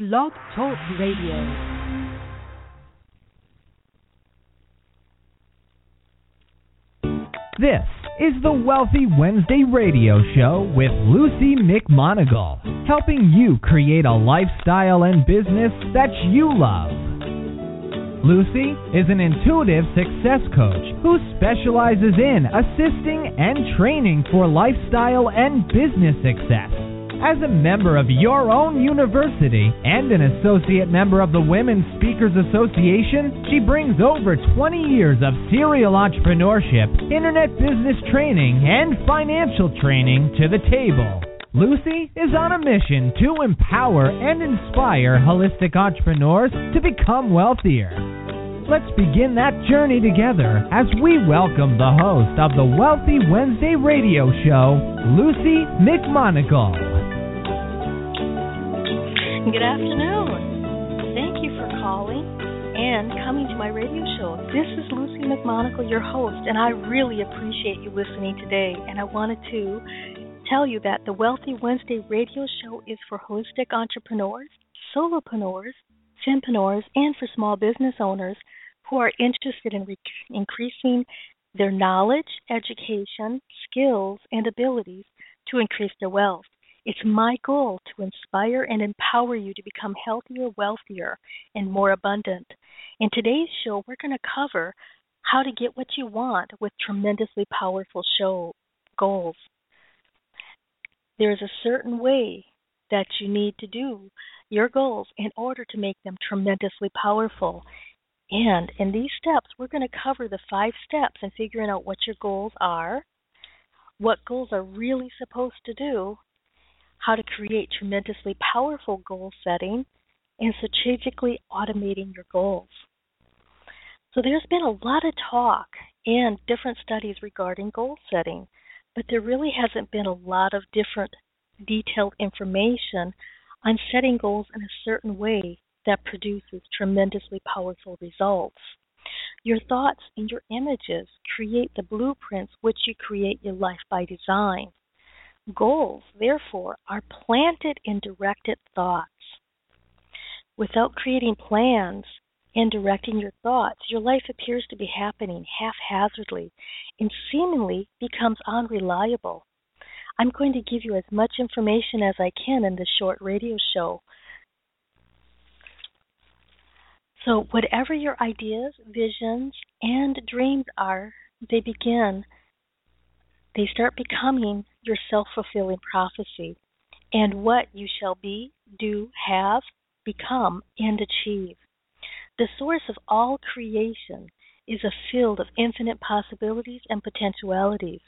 Blog Talk Radio. This is the Wealthy Wednesday radio show with Luci McMonagle, helping you create a lifestyle and business that you love. Luci is an intuitive success coach who specializes in assisting and training for lifestyle and business success. As a member of your own university and an associate member of the Women's Speakers Association, she brings over 20 years of serial entrepreneurship, internet business training, and financial training to the table. Luci is on a mission to empower and inspire holistic entrepreneurs to become wealthier. Let's begin that journey together as we welcome the host of the Wealthy Wednesday radio show, Luci McMonagle. Good afternoon. Thank you for calling and coming to my radio show. This is Luci McMonagle, your host, and I really appreciate you listening today. And I wanted to tell you that the Wealthy Wednesday radio show is for holistic entrepreneurs, solopreneurs, fempreneurs, and for small business owners who are interested in re- increasing their knowledge, education, skills, and abilities to increase their wealth. It's my goal to inspire and empower you to become healthier, wealthier, and more abundant. In today's show, we're going to cover how to get what you want with tremendously powerful show goals. There's a certain way that you need to do your goals in order to make them tremendously powerful. And in these steps, we're going to cover the five steps in figuring out what your goals are, what goals are really supposed to do, how to create tremendously powerful goal setting, and strategically automating your goals. So, there's been a lot of talk and different studies regarding goal setting, but there really hasn't been a lot of different detailed information on setting goals in a certain way that produces tremendously powerful results. Your thoughts and your images create the blueprints which you create your life by design. Goals, therefore, are planted in directed thoughts. Without creating plans and directing your thoughts, your life appears to be happening haphazardly and seemingly becomes unreliable. I'm going to give you as much information as I can in this short radio show. So, whatever your ideas, visions, and dreams are, they begin, they start becoming your self fulfilling prophecy and what you shall be, do, have, become, and achieve. The source of all creation is a field of infinite possibilities and potentialities.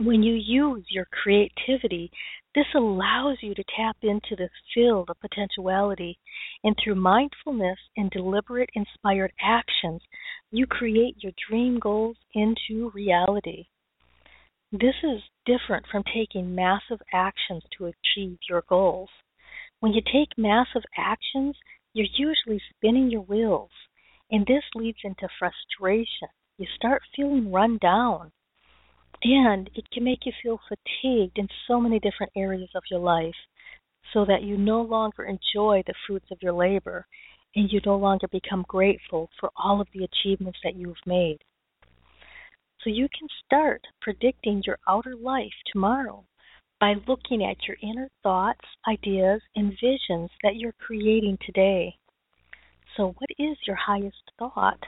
When you use your creativity, this allows you to tap into this field of potentiality, and through mindfulness and deliberate inspired actions, you create your dream goals into reality. This is different from taking massive actions to achieve your goals. When you take massive actions, you're usually spinning your wheels, and this leads into frustration. You start feeling run down, and it can make you feel fatigued in so many different areas of your life, so that you no longer enjoy the fruits of your labor and you no longer become grateful for all of the achievements that you've made. So you can start predicting your outer life tomorrow by looking at your inner thoughts, ideas, and visions that you're creating today. So, what is your highest thought?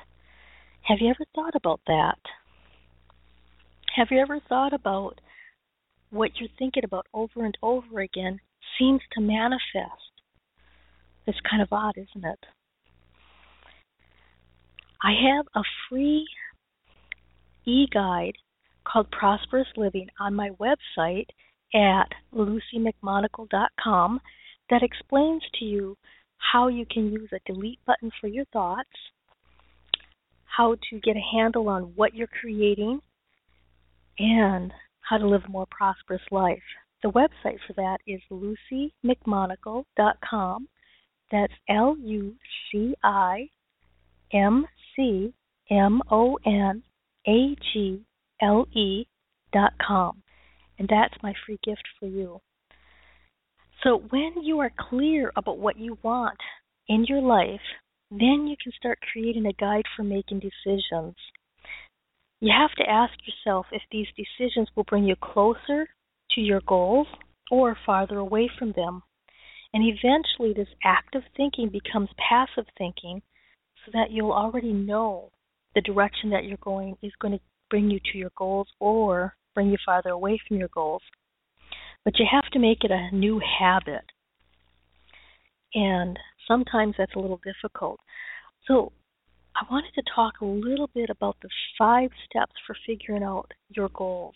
Have you ever thought about that? Have you ever thought about what you're thinking about over and over again seems to manifest? It's kind of odd, isn't it? I have a free e guide called Prosperous Living on my website at lucimcmonagle.com that explains to you how you can use a delete button for your thoughts, how to get a handle on what you're creating, and how to live a more prosperous life. The website for that is lucimcmonagle.com. That's L U C I M C M O N A G L E dot com. And that's my free gift for you. So, when you are clear about what you want in your life, then you can start creating a guide for making decisions. You have to ask yourself if these decisions will bring you closer to your goals or farther away from them. And eventually, this active thinking becomes passive thinking so that you'll already know the direction that you're going is going to bring you to your goals or bring you farther away from your goals. But you have to make it a new habit. And sometimes that's a little difficult. So, I wanted to talk a little bit about the five steps for figuring out your goals.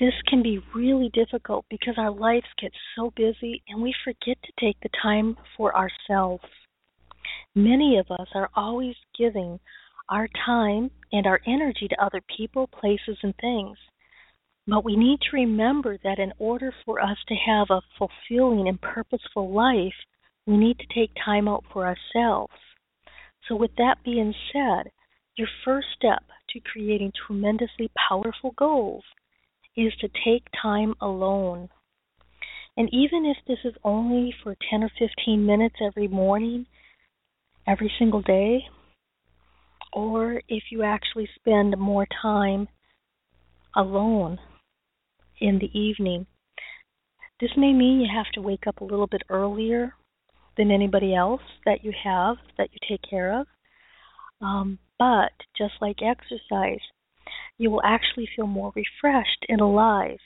This can be really difficult because our lives get so busy and we forget to take the time for ourselves. Many of us are always giving our time and our energy to other people, places, and things. But we need to remember that in order for us to have a fulfilling and purposeful life, we need to take time out for ourselves. So, with that being said, your first step to creating tremendously powerful goals is to take time alone. And even if this is only for 10 or 15 minutes every morning, every single day, or if you actually spend more time alone in the evening, this may mean you have to wake up a little bit earlier than anybody else that you have that you take care of. Um, but just like exercise, you will actually feel more refreshed and alive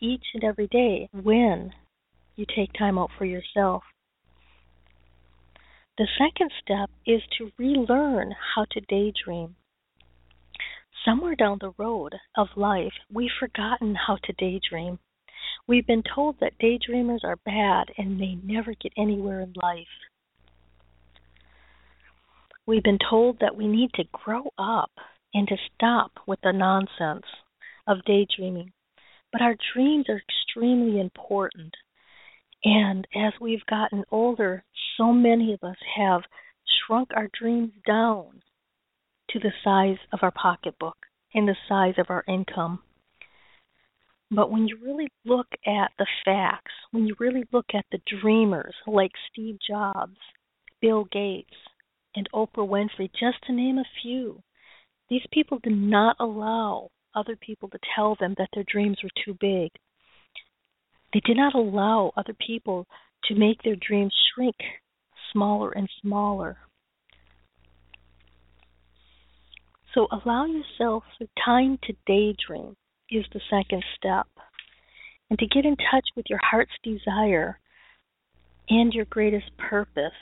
each and every day when you take time out for yourself. The second step is to relearn how to daydream. Somewhere down the road of life, we've forgotten how to daydream. We've been told that daydreamers are bad and may never get anywhere in life. We've been told that we need to grow up and to stop with the nonsense of daydreaming. But our dreams are extremely important. And as we've gotten older, so many of us have shrunk our dreams down to the size of our pocketbook and the size of our income. But when you really look at the facts, when you really look at the dreamers like Steve Jobs, Bill Gates, and Oprah Winfrey, just to name a few, these people did not allow other people to tell them that their dreams were too big. They did not allow other people to make their dreams shrink smaller and smaller. So allow yourself the time to daydream is the second step. And to get in touch with your heart's desire and your greatest purpose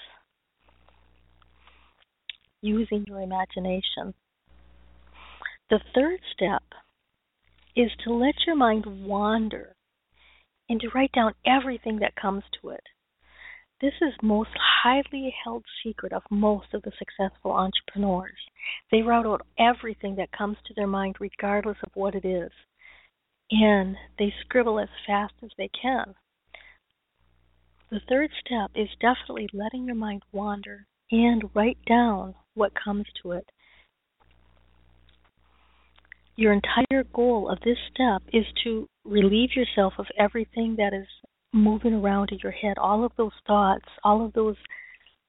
using your imagination. The third step is to let your mind wander and to write down everything that comes to it. This is most highly held secret of most of the successful entrepreneurs. They write out everything that comes to their mind regardless of what it is and they scribble as fast as they can. The third step is definitely letting your mind wander and write down what comes to it. Your entire goal of this step is to relieve yourself of everything that is moving around in your head, all of those thoughts, all of those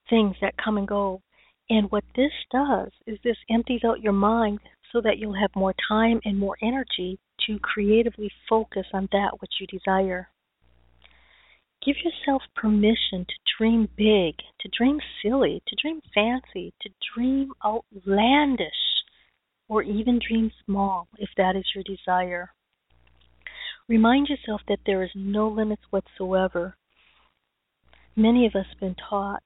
things that come and go. And what this does is this empties out your mind so that you'll have more time and more energy to creatively focus on that which you desire. Give yourself permission to dream big, to dream silly, to dream fancy, to dream outlandish, or even dream small if that is your desire. Remind yourself that there is no limits whatsoever. Many of us have been taught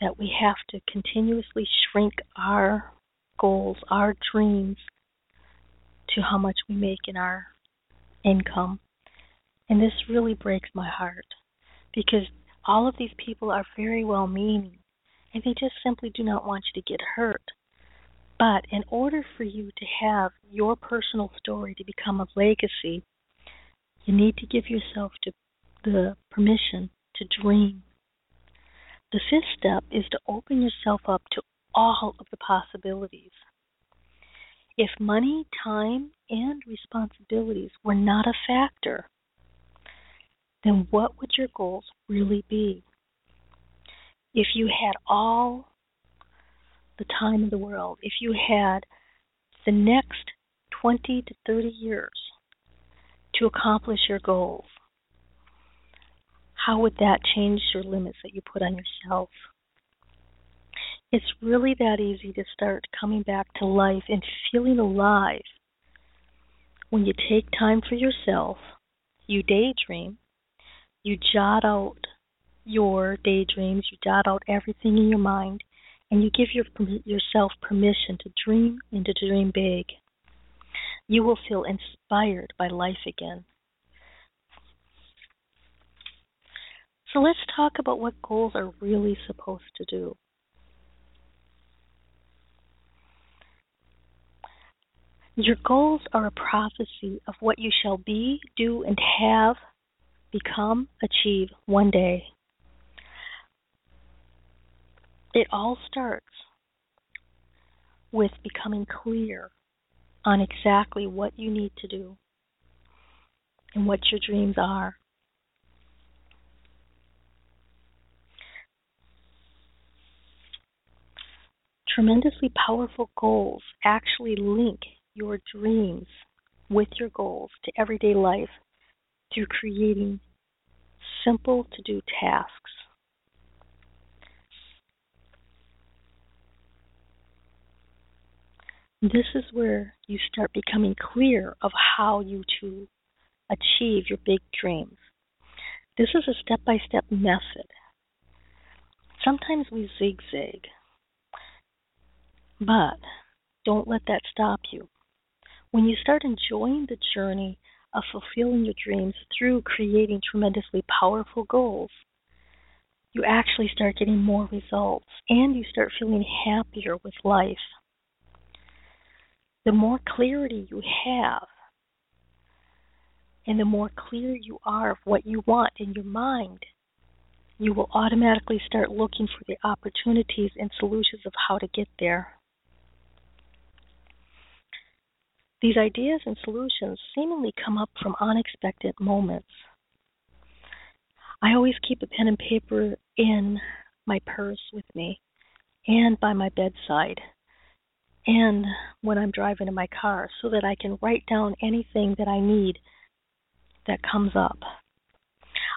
that we have to continuously shrink our goals, our dreams, to how much we make in our income. And this really breaks my heart because all of these people are very well meaning and they just simply do not want you to get hurt. But in order for you to have your personal story to become a legacy, you need to give yourself to the permission to dream. The fifth step is to open yourself up to all of the possibilities. If money, time, and responsibilities were not a factor, then what would your goals really be? If you had all the time in the world, if you had the next 20 to 30 years to accomplish your goals, how would that change your limits that you put on yourself? It's really that easy to start coming back to life and feeling alive when you take time for yourself, you daydream, you jot out your daydreams, you jot out everything in your mind, and you give your, yourself permission to dream and to dream big. You will feel inspired by life again. So let's talk about what goals are really supposed to do. Your goals are a prophecy of what you shall be, do, and have become, achieve one day. It all starts with becoming clear on exactly what you need to do and what your dreams are. Tremendously powerful goals actually link your dreams with your goals to everyday life through creating simple to do tasks. This is where you start becoming clear of how you to achieve your big dreams. This is a step by step method. Sometimes we zigzag, but don't let that stop you. When you start enjoying the journey of fulfilling your dreams through creating tremendously powerful goals, you actually start getting more results and you start feeling happier with life. The more clarity you have, and the more clear you are of what you want in your mind, you will automatically start looking for the opportunities and solutions of how to get there. These ideas and solutions seemingly come up from unexpected moments. I always keep a pen and paper in my purse with me and by my bedside and when I'm driving in my car so that I can write down anything that I need that comes up.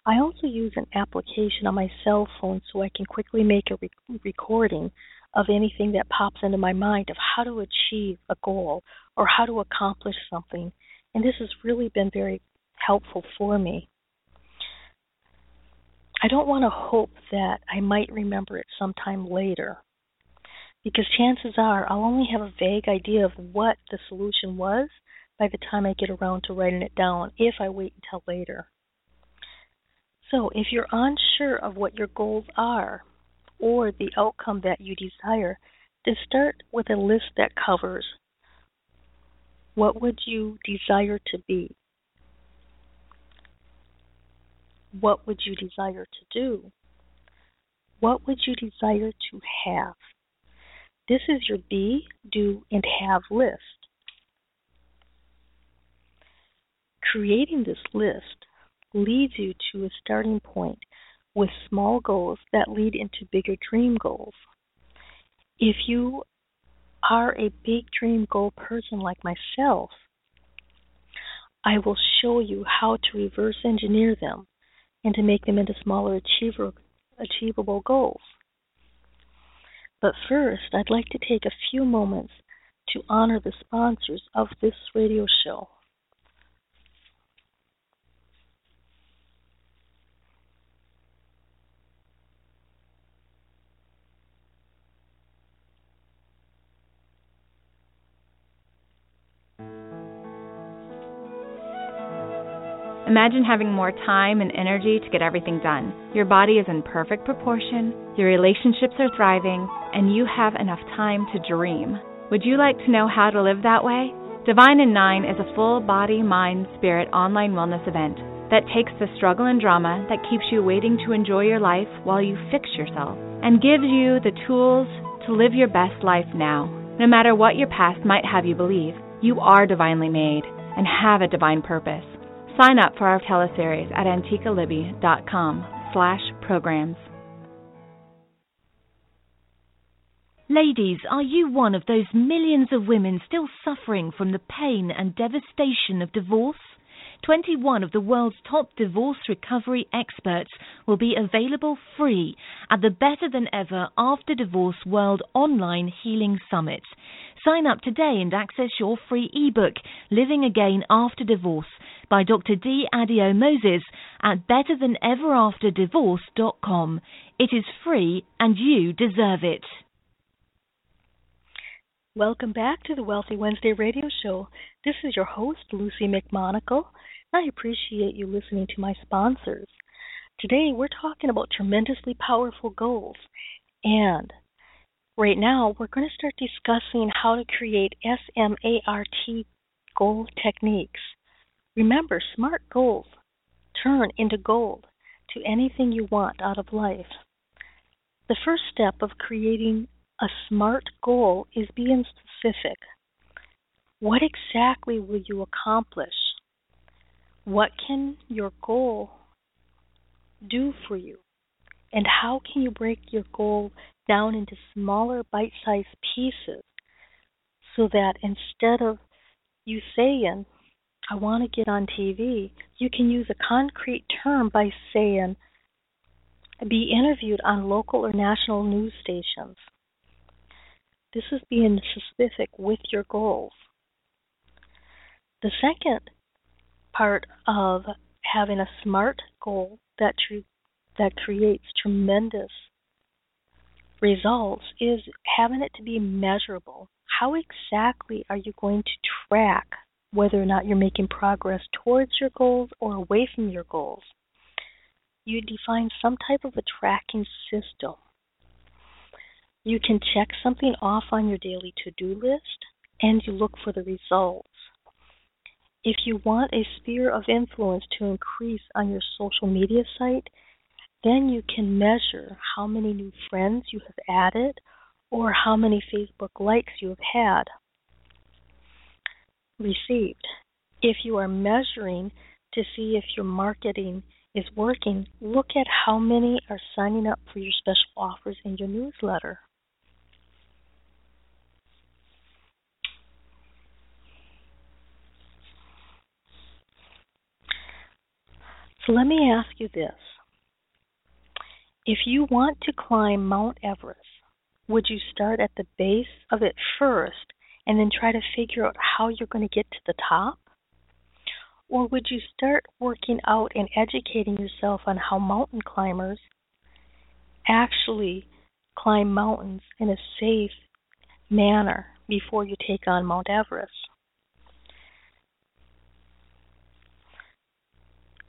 I also use an application on my cell phone so I can quickly make a re- recording of anything that pops into my mind of how to achieve a goal or how to accomplish something. And this has really been very helpful for me. I don't want to hope that I might remember it sometime later because chances are I'll only have a vague idea of what the solution was by the time I get around to writing it down if I wait until later. So, if you're unsure of what your goals are, or the outcome that you desire, then start with a list that covers what would you desire to be? What would you desire to do? What would you desire to have? This is your be, do, and have list. Creating this list leads you to a starting point with small goals that lead into bigger dream goals. If you are a big dream goal person like myself, I will show you how to reverse engineer them and to make them into smaller achievable goals. But first, I'd like to take a few moments to honor the sponsors of this radio show. Imagine having more time and energy to get everything done. Your body is in perfect proportion, your relationships are thriving, and you have enough time to dream. Would you like to know how to live that way? Divine in Nine is a full body, mind, spirit online wellness event that takes the struggle and drama that keeps you waiting to enjoy your life while you fix yourself and gives you the tools to live your best life now. No matter what your past might have you believe, you are divinely made and have a divine purpose. Sign up for our teleseries at antiqualibbey.com slash programs. Ladies, are you one of those millions of women still suffering from the pain and devastation of divorce? 21 of the world's top divorce recovery experts will be available free at the Better Than Ever After Divorce World Online Healing Summit. Sign up today and access your free ebook, Living Again After Divorce, by Dr. D. Adio Moses at betterthaneverafterdivorce.com. It is free and you deserve it. Welcome back to the Wealthy Wednesday radio show. This is your host, Luci McMonagle. I appreciate you listening to my sponsors. Today we're talking about tremendously powerful goals. And right now we're going to start discussing how to create SMART goal techniques. Remember, smart goals turn into gold to anything you want out of life. The first step of creating a SMART goal is being specific. What exactly will you accomplish? What can your goal do for you? And how can you break your goal down into smaller bite sized pieces so that instead of you saying, I want to get on TV, you can use a concrete term by saying, be interviewed on local or national news stations. This is being specific with your goals. The second part of having a SMART goal that tr- that creates tremendous results is having it to be measurable. How exactly are you going to track whether or not you're making progress towards your goals or away from your goals? You define some type of a tracking system. You can check something off on your daily to do list and you look for the results. If you want a sphere of influence to increase on your social media site, then you can measure how many new friends you have added or how many Facebook likes you have had received. If you are measuring to see if your marketing is working, look at how many are signing up for your special offers in your newsletter. So let me ask you this. If you want to climb Mount Everest, would you start at the base of it first and then try to figure out how you're going to get to the top? Or would you start working out and educating yourself on how mountain climbers actually climb mountains in a safe manner before you take on Mount Everest?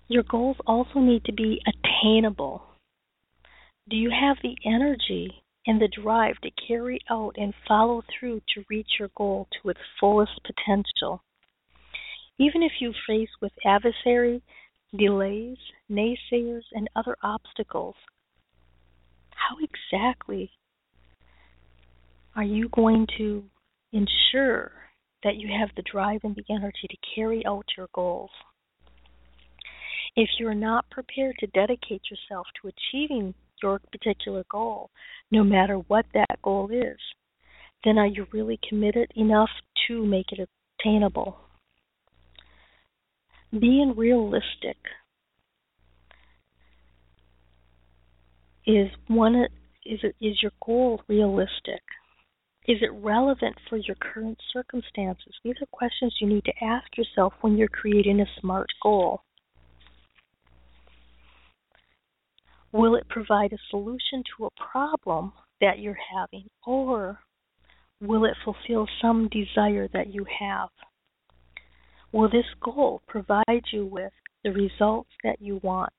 Your goals also need to be attainable. Do you have the energy and the drive to carry out and follow through to reach your goal to its fullest potential? Even if you face with adversary, delays, naysayers, and other obstacles, how exactly are you going to ensure that you have the drive and the energy to carry out your goals? If you're not prepared to dedicate yourself to achieving your particular goal, no matter what that goal is, then are you really committed enough to make it attainable? Being realistic is one is it, is your goal realistic? Is it relevant for your current circumstances? These are questions you need to ask yourself when you're creating a SMART goal. Will it provide a solution to a problem that you're having, or will it fulfill some desire that you have? Will this goal provide you with the results that you want?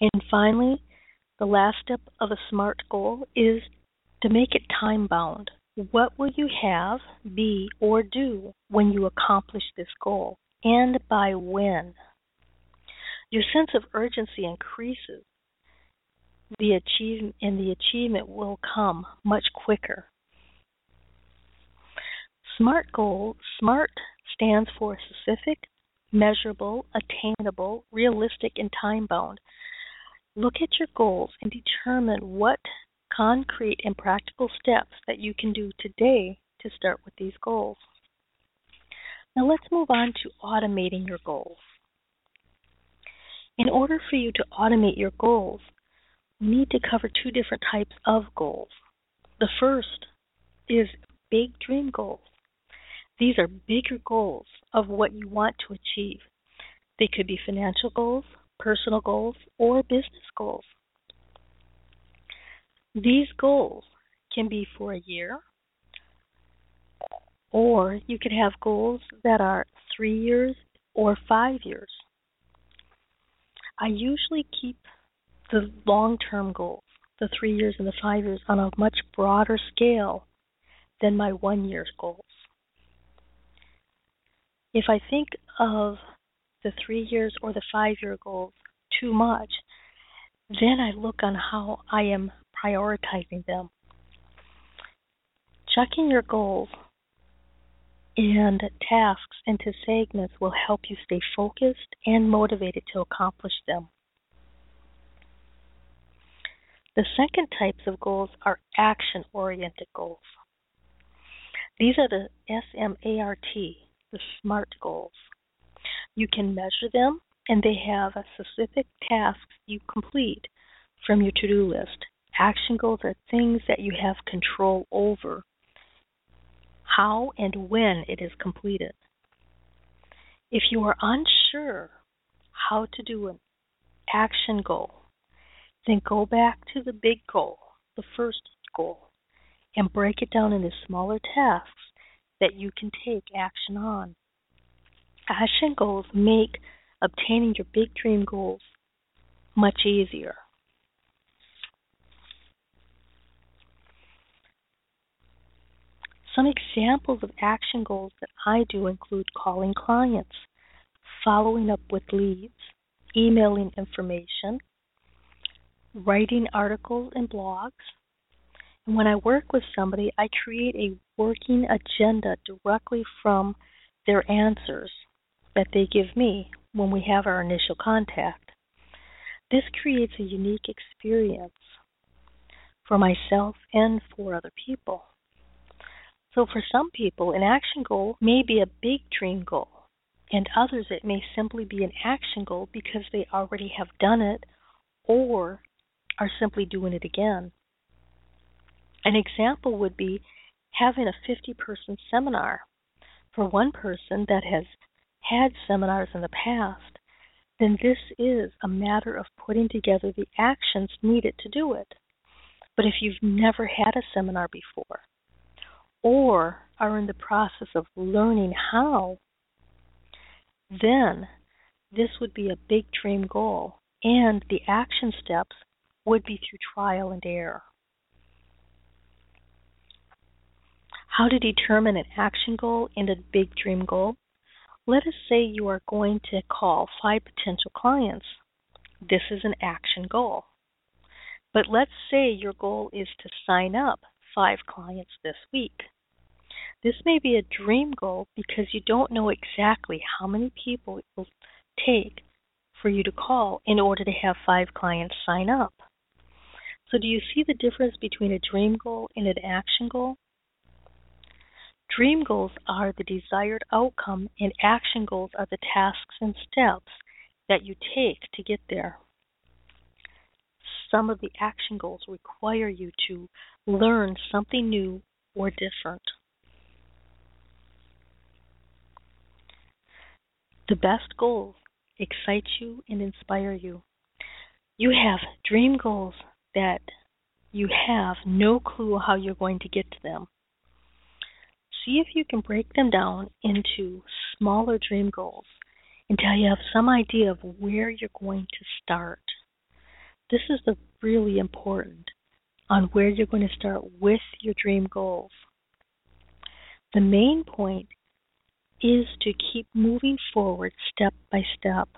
And finally, the last step of a SMART goal is to make it time bound. What will you have, be, or do when you accomplish this goal, and by when? Your sense of urgency increases. The achievement and the achievement will come much quicker. SMART goal SMART stands for specific, measurable, attainable, realistic, and time bound. Look at your goals and determine what concrete and practical steps that you can do today to start with these goals. Now let's move on to automating your goals. In order for you to automate your goals, we need to cover two different types of goals. The first is big dream goals. These are bigger goals of what you want to achieve. They could be financial goals, personal goals, or business goals. These goals can be for a year, or you could have goals that are three years or five years. I usually keep the long term goals, the three years and the five years, on a much broader scale than my one year's goals. If I think of the three years or the five year goals too much, then I look on how I am prioritizing them. Checking your goals and tasks into segments will help you stay focused and motivated to accomplish them. The second types of goals are action oriented goals. These are the SMART, the SMART goals. You can measure them and they have specific tasks you complete from your to do list. Action goals are things that you have control over, how and when it is completed. If you are unsure how to do an action goal, then go back to the big goal, the first goal, and break it down into smaller tasks that you can take action on. Action goals make obtaining your big dream goals much easier. Some examples of action goals that I do include calling clients, following up with leads, emailing information, writing articles and blogs. And when I work with somebody, I create a working agenda directly from their answers that they give me when we have our initial contact. This creates a unique experience for myself and for other people. So, for some people, an action goal may be a big dream goal, and others, it may simply be an action goal because they already have done it or are simply doing it again. An example would be having a 50 person seminar. For one person that has had seminars in the past, then this is a matter of putting together the actions needed to do it. But if you've never had a seminar before, or are in the process of learning how, then this would be a big dream goal, and the action steps would be through trial and error. How to determine an action goal and a big dream goal? Let us say you are going to call five potential clients. This is an action goal. But let's say your goal is to sign up five clients this week. This may be a dream goal because you don't know exactly how many people it will take for you to call in order to have five clients sign up. So, do you see the difference between a dream goal and an action goal? Dream goals are the desired outcome, and action goals are the tasks and steps that you take to get there. Some of the action goals require you to learn something new or different. The best goals excite you and inspire you. You have dream goals that you have no clue how you're going to get to them. See if you can break them down into smaller dream goals until you have some idea of where you're going to start. This is the really important on where you're going to start with your dream goals. The main point is to keep moving forward step by step.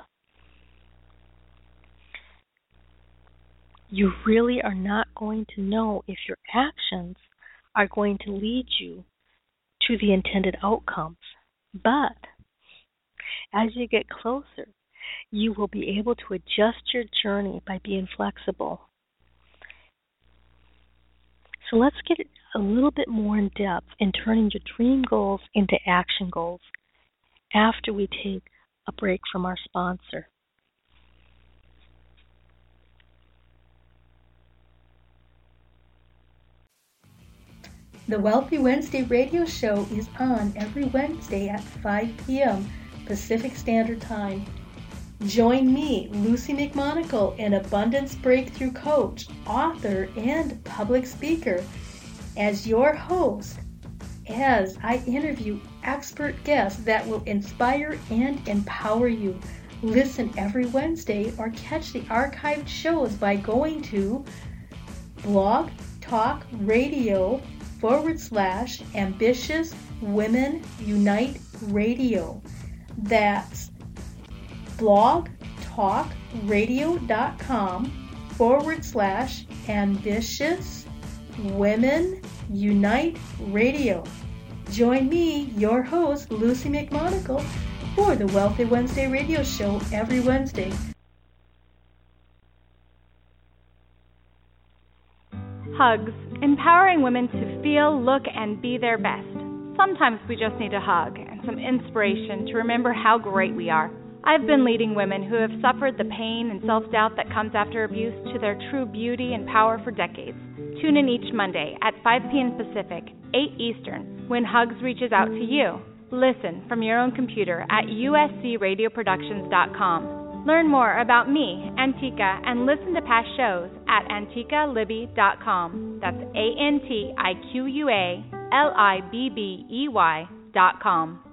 you really are not going to know if your actions are going to lead you to the intended outcomes. But as you get closer, you will be able to adjust your journey by being flexible. So let's get a little bit more in depth in turning your dream goals into action goals after we take a break from our sponsor. The Wealthy Wednesday radio show is on every Wednesday at 5 p.m. Pacific Standard Time. Join me, Luci McMonagle, an abundance breakthrough coach, author, and public speaker, as your host as I interview expert guests that will inspire and empower you. Listen every Wednesday or catch the archived shows by going to Blog Talk Radio forward slash ambitious women unite radio. That's blog talk blogtalkradio.com forward slash ambitious women unite radio. Join me, your host, Luci McMonagle, for the Wealthy Wednesday radio show every Wednesday Hugs, empowering women to feel, look, and be their best. Sometimes we just need a hug and some inspiration to remember how great we are. I've been leading women who have suffered the pain and self doubt that comes after abuse to their true beauty and power for decades. Tune in each Monday at 5 p.m. Pacific, 8 Eastern, when Hugs reaches out to you. Listen from your own computer at uscradioproductions.com. Learn more about me, Antiqua, and listen to past shows at antiqualibbey.com. That's A N T I Q U A L I B B E Y.com.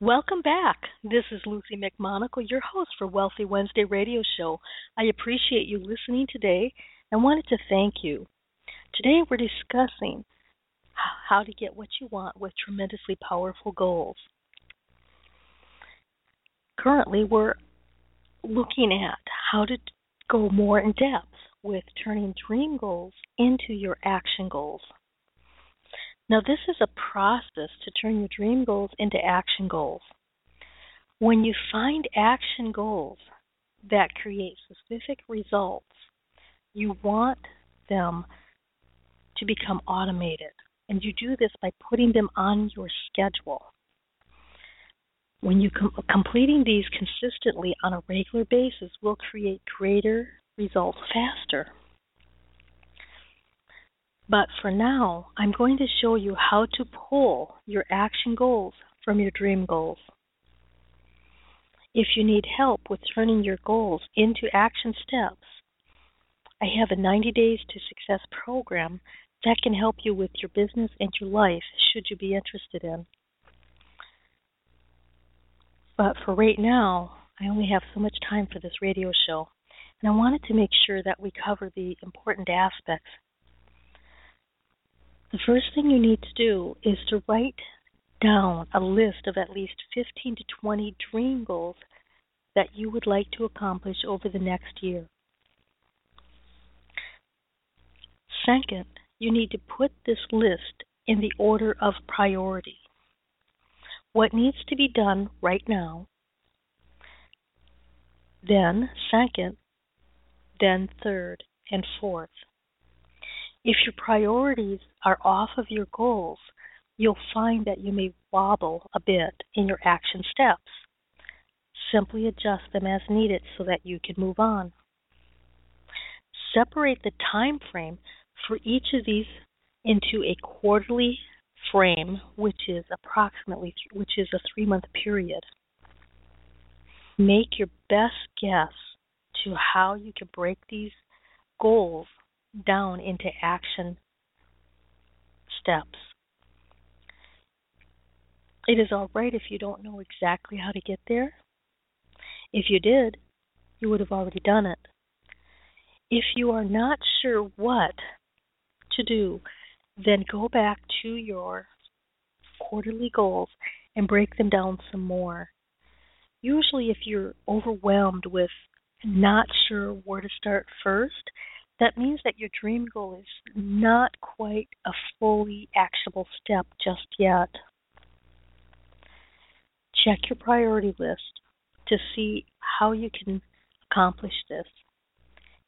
Welcome back. This is Luci McMonagle, your host for Wealthy Wednesday Radio Show. I appreciate you listening today and wanted to thank you. Today we're discussing how to get what you want with tremendously powerful goals currently we're looking at how to go more in depth with turning dream goals into your action goals. Now, this is a process to turn your dream goals into action goals. When you find action goals that create specific results, you want them to become automated. And you do this by putting them on your schedule. When you com- completing these consistently on a regular basis will create greater results faster. But for now, I'm going to show you how to pull your action goals from your dream goals. If you need help with turning your goals into action steps, I have a 90 Days to Success program that can help you with your business and your life should you be interested in. But for right now, I only have so much time for this radio show, and I wanted to make sure that we cover the important aspects. The first thing you need to do is to write down a list of at least 15 to 20 dream goals that you would like to accomplish over the next year. Second, you need to put this list in the order of priority what needs to be done right now, then second, then third, and fourth. If your priorities are off of your goals, you'll find that you may wobble a bit in your action steps. Simply adjust them as needed so that you can move on. Separate the time frame for each of these into a quarterly frame, which is approximately which is a three month period. Make your best guess to how you can break these goals down into action steps. It is all right if you don't know exactly how to get there. If you did, you would have already done it. If you are not sure what to do, then go back to your quarterly goals and break them down some more. Usually, if you're overwhelmed with not sure where to start first, that means that your dream goal is not quite a fully actionable step just yet. check your priority list to see how you can accomplish this.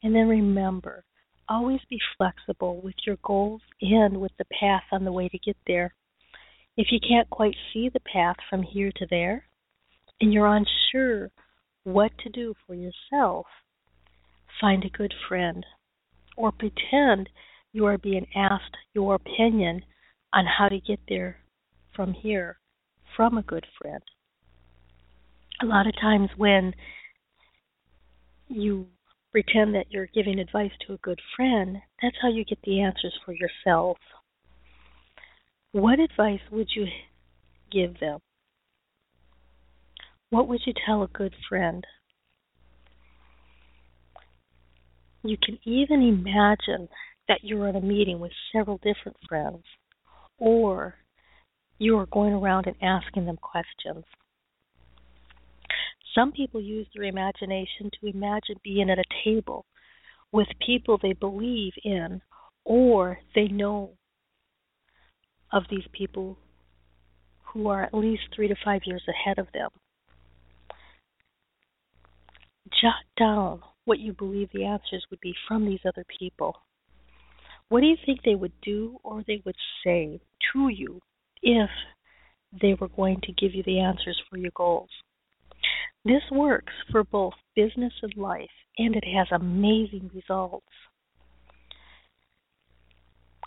And then remember, always be flexible with your goals and with the path on the way to get there. If you can't quite see the path from here to there, and you're unsure what to do for yourself, find a good friend or pretend you are being asked your opinion on how to get there from here from a good friend. A lot of times when you pretend that you're giving advice to a good friend, that's how you get the answers for yourself. What advice would you give them? What would you tell a good friend? You can even imagine that you're in a meeting with several different friends, or you are going around and asking them questions. Some people use their imagination to imagine being at a table with people they believe in or they know of these people who are at least three to five years ahead of them. Jot down what you believe the answers would be from these other people. What do you think they would do or they would say to you if they were going to give you the answers for your goals? This works for both business and life, and it has amazing results.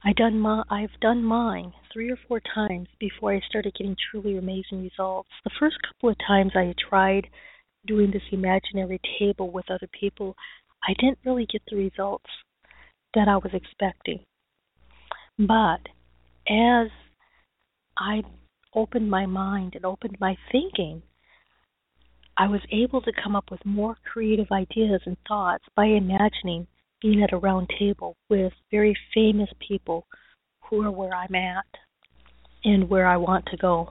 I done my, I've done mine three or four times before I started getting truly amazing results. The first couple of times I tried doing this imaginary table with other people, I didn't really get the results that I was expecting. But as I opened my mind and opened my thinking, I was able to come up with more creative ideas and thoughts by imagining being at a round table with very famous people who are where I'm at and where I want to go.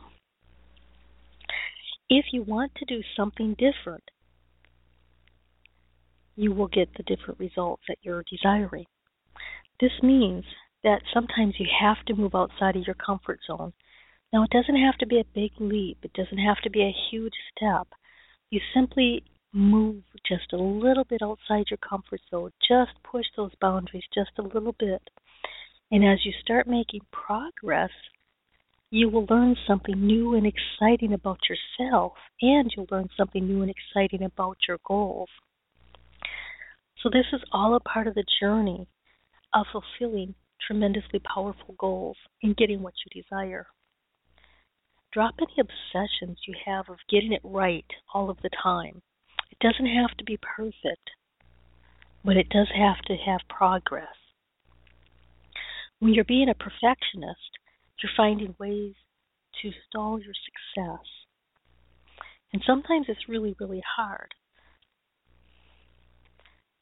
If you want to do something different, you will get the different results that you're desiring. This means that sometimes you have to move outside of your comfort zone. Now, it doesn't have to be a big leap, it doesn't have to be a huge step. You simply move just a little bit outside your comfort zone. Just push those boundaries just a little bit. And as you start making progress, you will learn something new and exciting about yourself, and you'll learn something new and exciting about your goals. So, this is all a part of the journey of fulfilling tremendously powerful goals and getting what you desire. Drop any obsessions you have of getting it right all of the time. It doesn't have to be perfect, but it does have to have progress. When you're being a perfectionist, you're finding ways to stall your success. And sometimes it's really, really hard.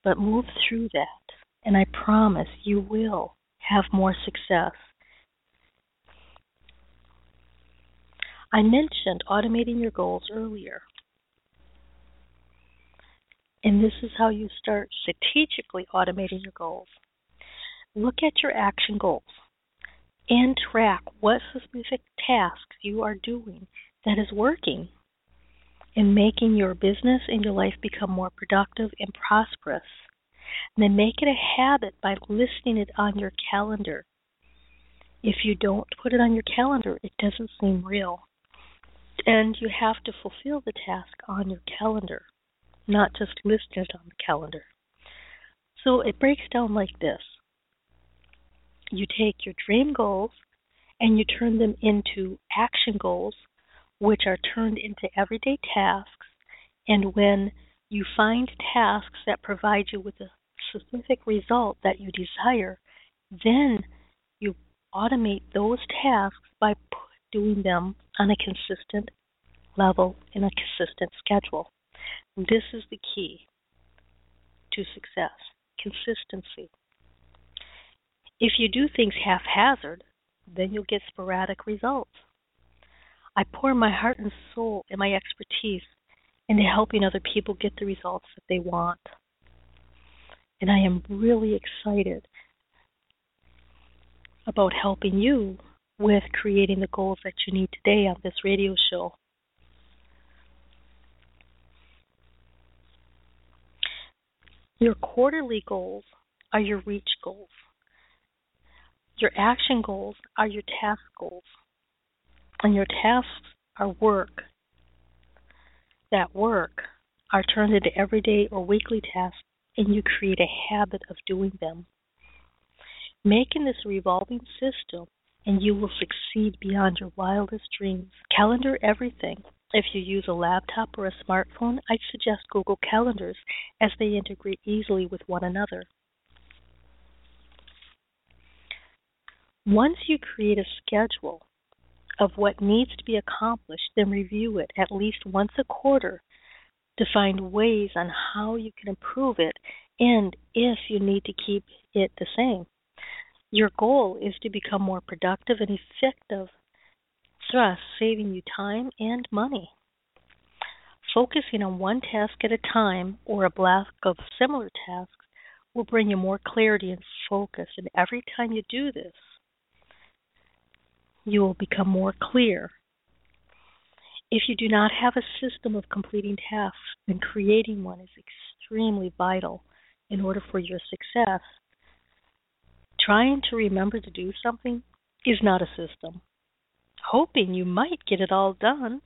But move through that, and I promise you will have more success. I mentioned automating your goals earlier. And this is how you start strategically automating your goals. Look at your action goals and track what specific tasks you are doing that is working and making your business and your life become more productive and prosperous. And then make it a habit by listing it on your calendar. If you don't put it on your calendar, it doesn't seem real. And you have to fulfill the task on your calendar, not just list it on the calendar. So it breaks down like this you take your dream goals and you turn them into action goals, which are turned into everyday tasks. And when you find tasks that provide you with a specific result that you desire, then you automate those tasks by doing them on a consistent level in a consistent schedule. This is the key to success consistency. If you do things haphazard, then you'll get sporadic results. I pour my heart and soul and my expertise into helping other people get the results that they want. And I am really excited about helping you with creating the goals that you need today on this radio show. Your quarterly goals are your reach goals. Your action goals are your task goals. And your tasks are work. That work are turned into everyday or weekly tasks, and you create a habit of doing them. Making this revolving system, and you will succeed beyond your wildest dreams. Calendar everything. If you use a laptop or a smartphone, I'd suggest Google Calendars as they integrate easily with one another. Once you create a schedule of what needs to be accomplished, then review it at least once a quarter to find ways on how you can improve it and if you need to keep it the same. Your goal is to become more productive and effective, thus saving you time and money. Focusing on one task at a time or a block of similar tasks will bring you more clarity and focus, and every time you do this, you will become more clear. If you do not have a system of completing tasks, then creating one is extremely vital in order for your success. Trying to remember to do something is not a system. Hoping you might get it all done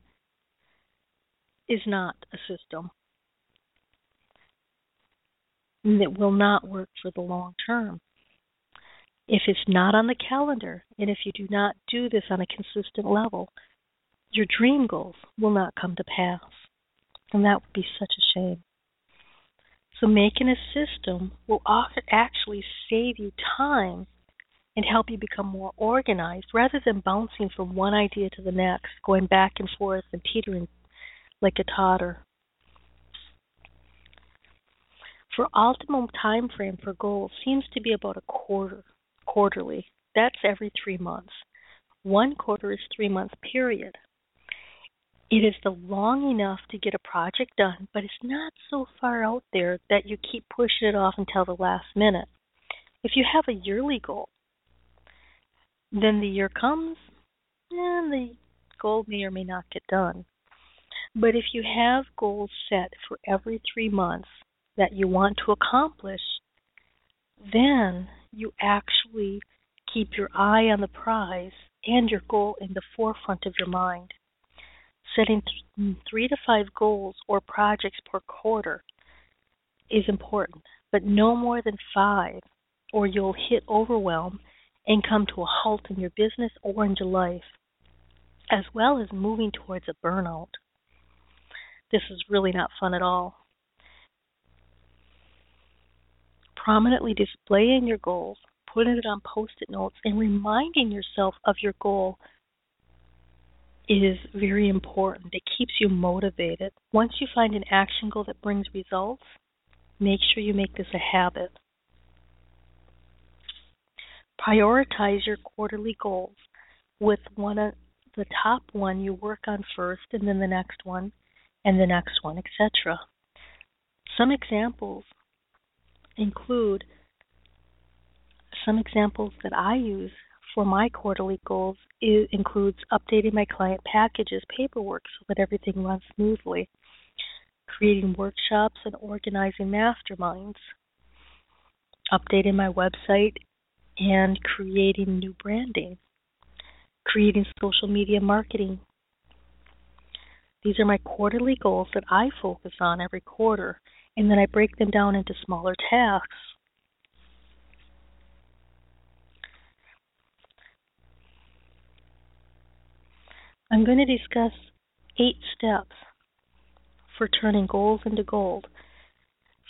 is not a system. And it will not work for the long term. If it's not on the calendar, and if you do not do this on a consistent level, your dream goals will not come to pass. And that would be such a shame. So making a system will actually save you time and help you become more organized rather than bouncing from one idea to the next, going back and forth and teetering like a totter. For optimum time frame for goals seems to be about a quarter, quarterly. That's every three months. One quarter is three month period. It is the long enough to get a project done, but it's not so far out there that you keep pushing it off until the last minute. If you have a yearly goal, then the year comes and the goal may or may not get done. But if you have goals set for every three months that you want to accomplish, then you actually keep your eye on the prize and your goal in the forefront of your mind setting th- mm, three to five goals or projects per quarter is important, but no more than five, or you'll hit overwhelm and come to a halt in your business or in your life, as well as moving towards a burnout. This is really not fun at all. Prominently displaying your goals, putting it on post it notes, and reminding yourself of your goal is very important. It keeps you motivated. Once you find an action goal that brings results, make sure you make this a habit. Prioritize your quarterly goals with one of the top one you work on first and then the next one and the next one, etc. Some examples include some examples that I use for my quarterly goals. It includes updating my client packages paperwork so that everything runs smoothly, creating workshops and organizing masterminds, updating my website and creating new branding, creating social media marketing. These are my quarterly goals that I focus on every quarter, and then I break them down into smaller tasks I'm going to discuss eight steps for turning goals into gold.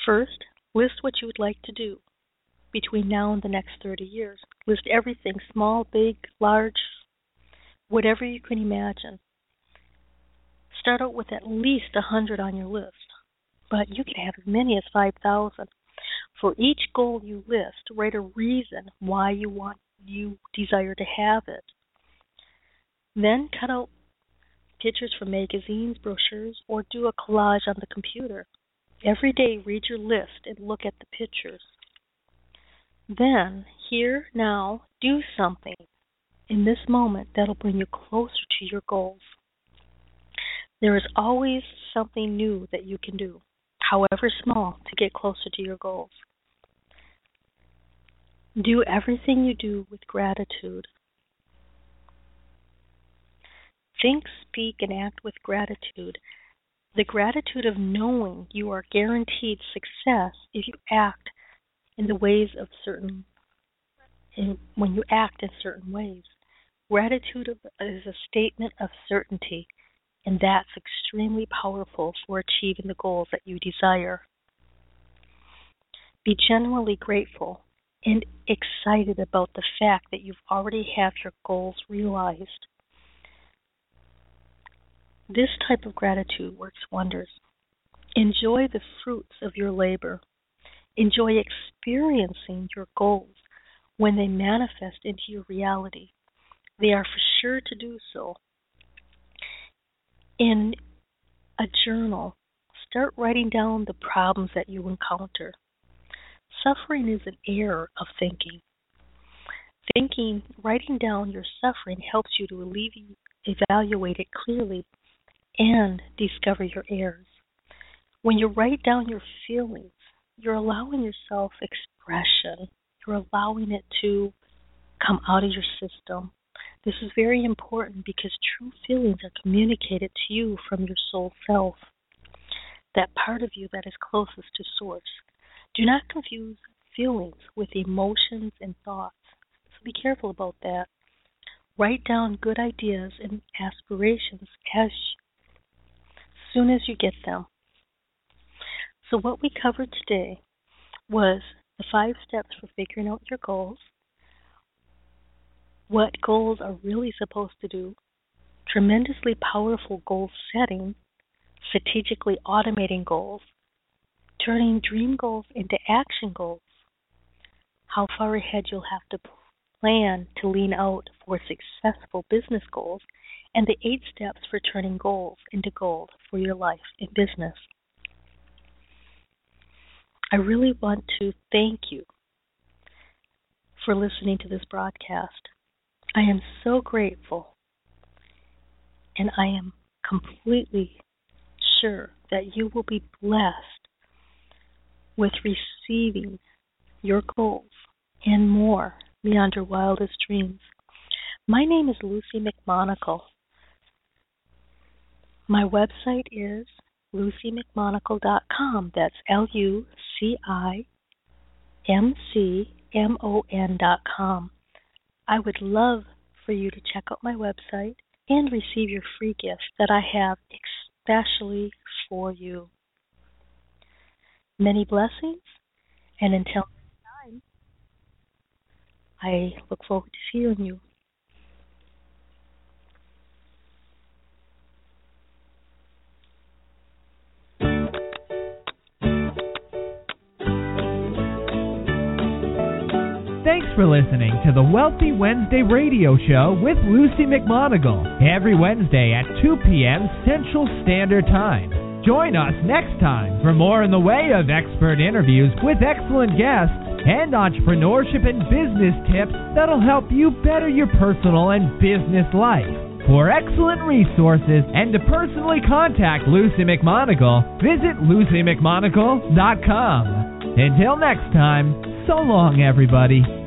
First, list what you would like to do between now and the next 30 years. List everything small, big, large, whatever you can imagine. Start out with at least a 100 on your list, but you can have as many as 5,000. For each goal you list, write a reason why you want you desire to have it. Then cut out pictures from magazines, brochures, or do a collage on the computer. Every day, read your list and look at the pictures. Then, here, now, do something in this moment that'll bring you closer to your goals. There is always something new that you can do. However small, to get closer to your goals. Do everything you do with gratitude. Think, speak, and act with gratitude. The gratitude of knowing you are guaranteed success if you act in the ways of certain, in, when you act in certain ways. Gratitude is a statement of certainty, and that's extremely powerful for achieving the goals that you desire. Be genuinely grateful and excited about the fact that you've already have your goals realized. This type of gratitude works wonders. Enjoy the fruits of your labor. Enjoy experiencing your goals when they manifest into your reality. They are for sure to do so. In a journal, start writing down the problems that you encounter. Suffering is an error of thinking. Thinking, writing down your suffering helps you to evaluate it clearly and discover your errors. When you write down your feelings, you're allowing yourself expression. You're allowing it to come out of your system. This is very important because true feelings are communicated to you from your soul self, that part of you that is closest to source. Do not confuse feelings with emotions and thoughts. So be careful about that. Write down good ideas and aspirations as soon as you get them. So, what we covered today was the five steps for figuring out your goals, what goals are really supposed to do, tremendously powerful goal setting, strategically automating goals, turning dream goals into action goals, how far ahead you'll have to plan to lean out for successful business goals, and the eight steps for turning goals into gold for your life and business. I really want to thank you for listening to this broadcast. I am so grateful, and I am completely sure that you will be blessed with receiving your goals and more beyond your wildest dreams. My name is Luci McMonagle. My website is lucimcmonagle.com. That's L U C I M C M O N.com. I would love for you to check out my website and receive your free gift that I have especially for you. Many blessings, and until next time, I look forward to seeing you. Thanks for listening to the Wealthy Wednesday radio show with Luci McMonagle every Wednesday at 2 p.m. Central Standard Time. Join us next time for more in the way of expert interviews with excellent guests and entrepreneurship and business tips that'll help you better your personal and business life. For excellent resources and to personally contact Luci McMonagle, visit lucimcmonagle.com. Until next time, so long, everybody.